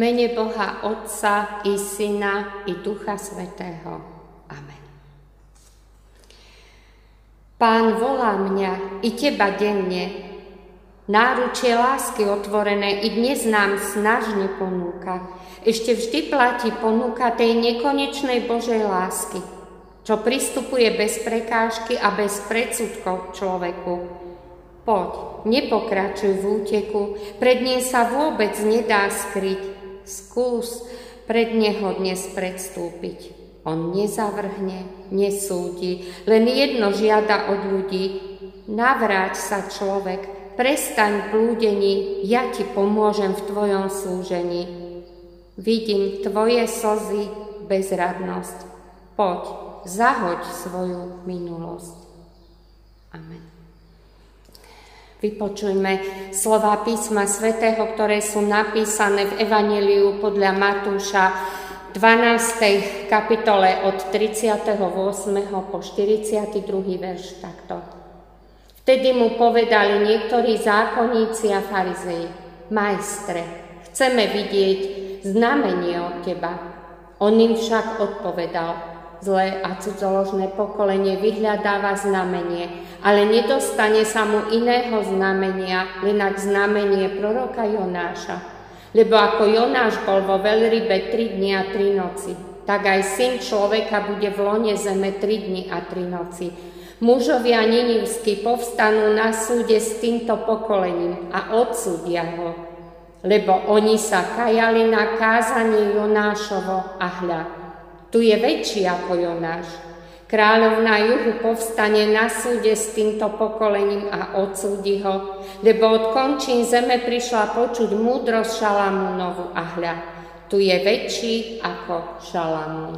mene Boha Otca i Syna i Ducha Svetého. Amen. Pán volá mňa i teba denne. Náručie lásky otvorené i dnes nám snažne ponúka. Ešte vždy platí ponúka tej nekonečnej Božej lásky, čo pristupuje bez prekážky a bez predsudkov človeku. Poď, nepokračuj v úteku, pred ním sa vôbec nedá skryť, skús pred Neho dnes predstúpiť. On nezavrhne, nesúdi, len jedno žiada od ľudí. Navráť sa človek, prestaň blúdení, ja ti pomôžem v tvojom slúžení. Vidím tvoje slzy, bezradnosť. Poď, zahoď svoju minulosť. Amen. Vypočujme slova písma svätého, ktoré sú napísané v Evangeliu podľa Matúša 12. kapitole od 38. po 42. verš takto. Vtedy mu povedali niektorí zákonníci a farizei, majstre, chceme vidieť znamenie od teba. On im však odpovedal, zlé a cudzoložné pokolenie vyhľadáva znamenie, ale nedostane sa mu iného znamenia, len ak znamenie proroka Jonáša. Lebo ako Jonáš bol vo veľrybe tri dni a tri noci, tak aj syn človeka bude v lone zeme tri dni a tri noci. Mužovia Ninivsky povstanú na súde s týmto pokolením a odsúdia ho, lebo oni sa kajali na kázanie Jonášovo a hľad tu je väčší ako Jonáš. Kráľov na juhu povstane na súde s týmto pokolením a odsúdi ho, lebo od končín zeme prišla počuť múdrosť Šalamúnovu a hľa. Tu je väčší ako Šalamún.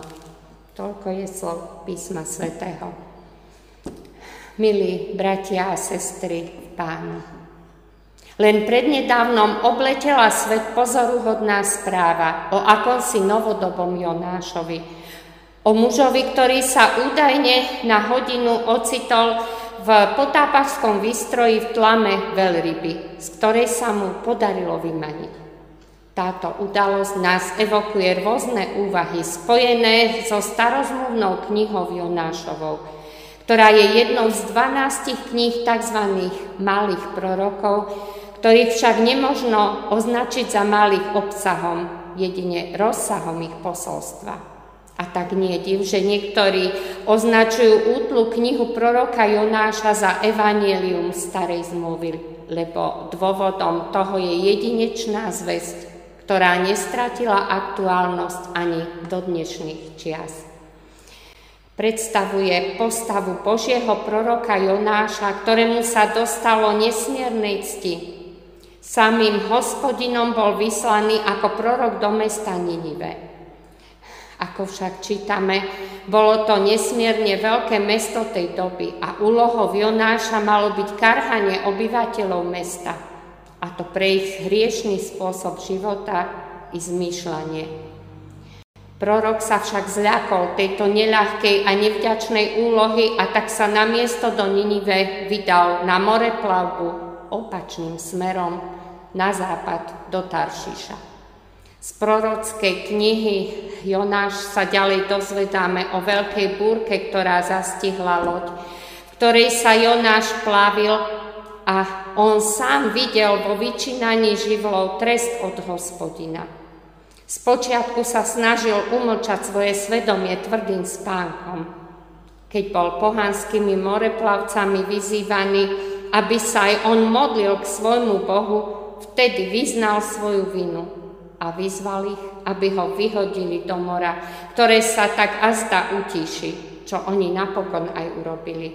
Toľko je slov písma svätého. Milí bratia a sestry v pánu. Len prednedávnom obletela svet pozoruhodná správa o akomsi novodobom Jonášovi, O mužovi, ktorý sa údajne na hodinu ocitol v potápačskom výstroji v tlame veľryby, z ktorej sa mu podarilo vymaniť. Táto udalosť nás evokuje rôzne úvahy spojené so starozmluvnou knihou Jonášovou, ktorá je jednou z dvanástich kníh tzv. malých prorokov, ktorých však nemožno označiť za malých obsahom, jedine rozsahom ich posolstva. A tak nie div, že niektorí označujú útlu knihu proroka Jonáša za evanielium starej zmluvy, lebo dôvodom toho je jedinečná zväzť, ktorá nestratila aktuálnosť ani do dnešných čias. Predstavuje postavu Božieho proroka Jonáša, ktorému sa dostalo nesmiernej cti. Samým hospodinom bol vyslaný ako prorok do mesta Ninive. Ako však čítame, bolo to nesmierne veľké mesto tej doby a úlohou Jonáša malo byť karhanie obyvateľov mesta, a to pre ich hriešný spôsob života i zmýšľanie. Prorok sa však zľakol tejto neľahkej a nevďačnej úlohy a tak sa na miesto do Ninive vydal na more plavbu opačným smerom na západ do Taršiša. Z prorockej knihy Jonáš sa ďalej dozvedáme o veľkej búrke, ktorá zastihla loď, v ktorej sa Jonáš plávil a on sám videl vo vyčínaní živlov trest od hospodina. Spočiatku sa snažil umlčať svoje svedomie tvrdým spánkom. Keď bol pohanskými moreplavcami vyzývaný, aby sa aj on modlil k svojmu Bohu, vtedy vyznal svoju vinu a vyzval ich, aby ho vyhodili do mora, ktoré sa tak azda utíši, čo oni napokon aj urobili.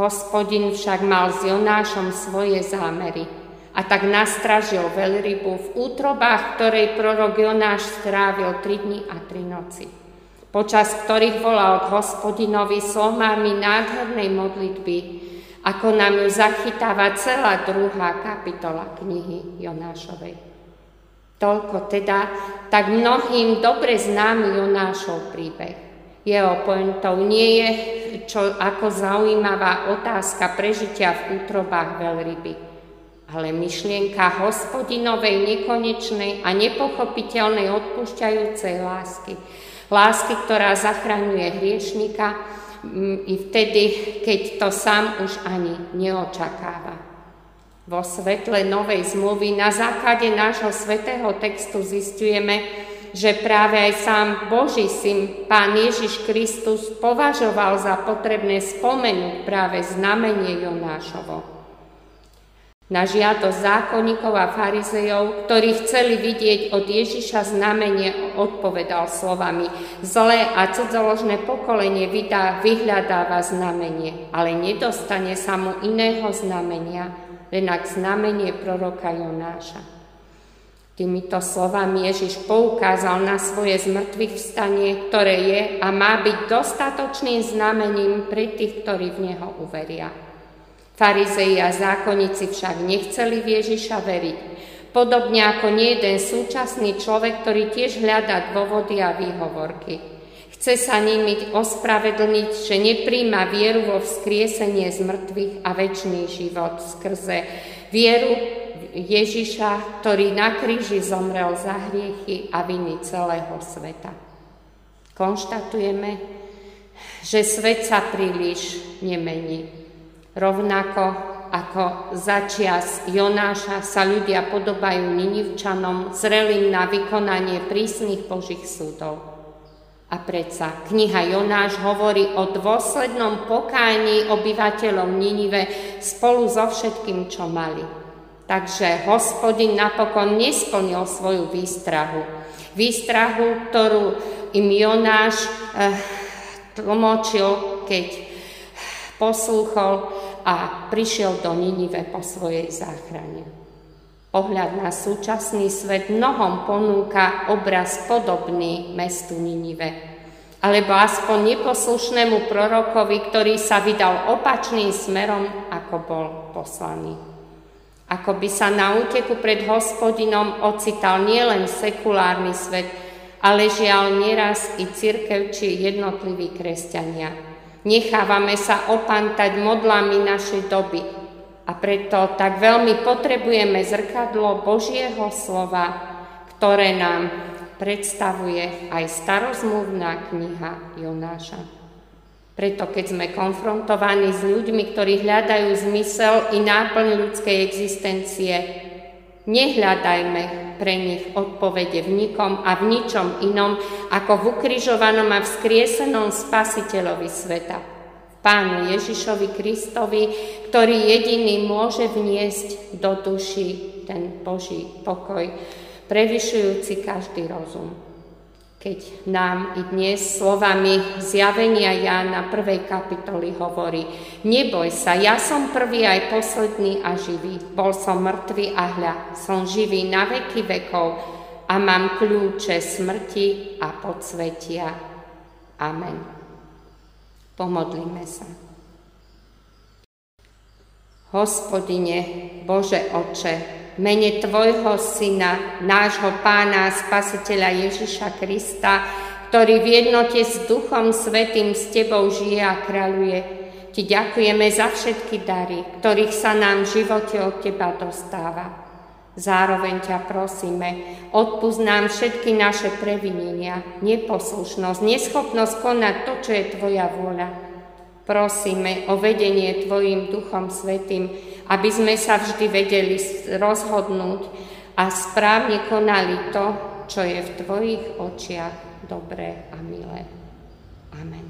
Hospodin však mal s Jonášom svoje zámery a tak nastražil veľrybu v útrobách, ktorej prorok Jonáš strávil tri dni a tri noci, počas ktorých volal k hospodinovi slovami nádhernej modlitby, ako nám ju zachytáva celá druhá kapitola knihy Jonášovej. Toľko teda tak mnohým dobre známy Jonášov príbeh. Jeho pointou nie je čo ako zaujímavá otázka prežitia v útrobách veľryby, ale myšlienka hospodinovej, nekonečnej a nepochopiteľnej odpúšťajúcej lásky. Lásky, ktorá zachraňuje hriešnika mm, i vtedy, keď to sám už ani neočakáva. Vo svetle novej zmluvy na základe nášho svetého textu zistujeme, že práve aj sám Boží syn, Pán Ježiš Kristus, považoval za potrebné spomenúť práve znamenie Jonášovo. Na žiadosť zákonníkov a farizejov, ktorí chceli vidieť od Ježiša znamenie, odpovedal slovami Zlé a cudzoložné pokolenie vydá, vyhľadáva znamenie, ale nedostane sa mu iného znamenia, len ak znamenie proroka Jonáša. Týmito slovami Ježiš poukázal na svoje zmrtvých vstanie, ktoré je a má byť dostatočným znamením pre tých, ktorí v Neho uveria. Farizei a zákonníci však nechceli v Ježiša veriť, podobne ako nie jeden súčasný človek, ktorý tiež hľadá dôvody a výhovorky. Chce sa nimi ospravedlniť, že nepríjma vieru vo vzkriesenie z mŕtvych a väčší život skrze vieru Ježiša, ktorý na kríži zomrel za hriechy a viny celého sveta. Konštatujeme, že svet sa príliš nemení. Rovnako ako začias Jonáša sa ľudia podobajú Ninivčanom, zrelým na vykonanie prísnych Božích súdov. A predsa kniha Jonáš hovorí o dôslednom pokáni obyvateľov Ninive spolu so všetkým, čo mali. Takže hospodin napokon nesplnil svoju výstrahu. Výstrahu, ktorú im Jonáš eh, tlmočil, keď poslúchol a prišiel do Ninive po svojej záchrane. Pohľad na súčasný svet mnohom ponúka obraz podobný mestu Ninive, alebo aspoň neposlušnému prorokovi, ktorý sa vydal opačným smerom, ako bol poslaný. Ako by sa na úteku pred hospodinom ocital nielen sekulárny svet, ale žiaľ nieraz i církev či jednotliví kresťania – Nechávame sa opantať modlami našej doby a preto tak veľmi potrebujeme zrkadlo Božieho slova, ktoré nám predstavuje aj starozmluvná kniha Jonáša. Preto keď sme konfrontovaní s ľuďmi, ktorí hľadajú zmysel i náplň ľudskej existencie, nehľadajme pre nich odpovede v nikom a v ničom inom, ako v ukrižovanom a vzkriesenom spasiteľovi sveta. Pánu Ježišovi Kristovi, ktorý jediný môže vniesť do duši ten Boží pokoj, prevyšujúci každý rozum keď nám i dnes slovami zjavenia Jána 1. kapitoly hovorí Neboj sa, ja som prvý aj posledný a živý. Bol som mŕtvý a hľa, som živý na veky vekov a mám kľúče smrti a podsvetia. Amen. Pomodlíme sa. Hospodine, Bože Oče, mene Tvojho Syna, nášho Pána a Spasiteľa Ježiša Krista, ktorý v jednote s Duchom Svetým s Tebou žije a kráľuje. Ti ďakujeme za všetky dary, ktorých sa nám v živote od Teba dostáva. Zároveň ťa prosíme, odpúsť nám všetky naše previnenia, neposlušnosť, neschopnosť konať to, čo je Tvoja vôľa. Prosíme o vedenie Tvojim Duchom Svetým, aby sme sa vždy vedeli rozhodnúť a správne konali to, čo je v Tvojich očiach dobré a milé. Amen.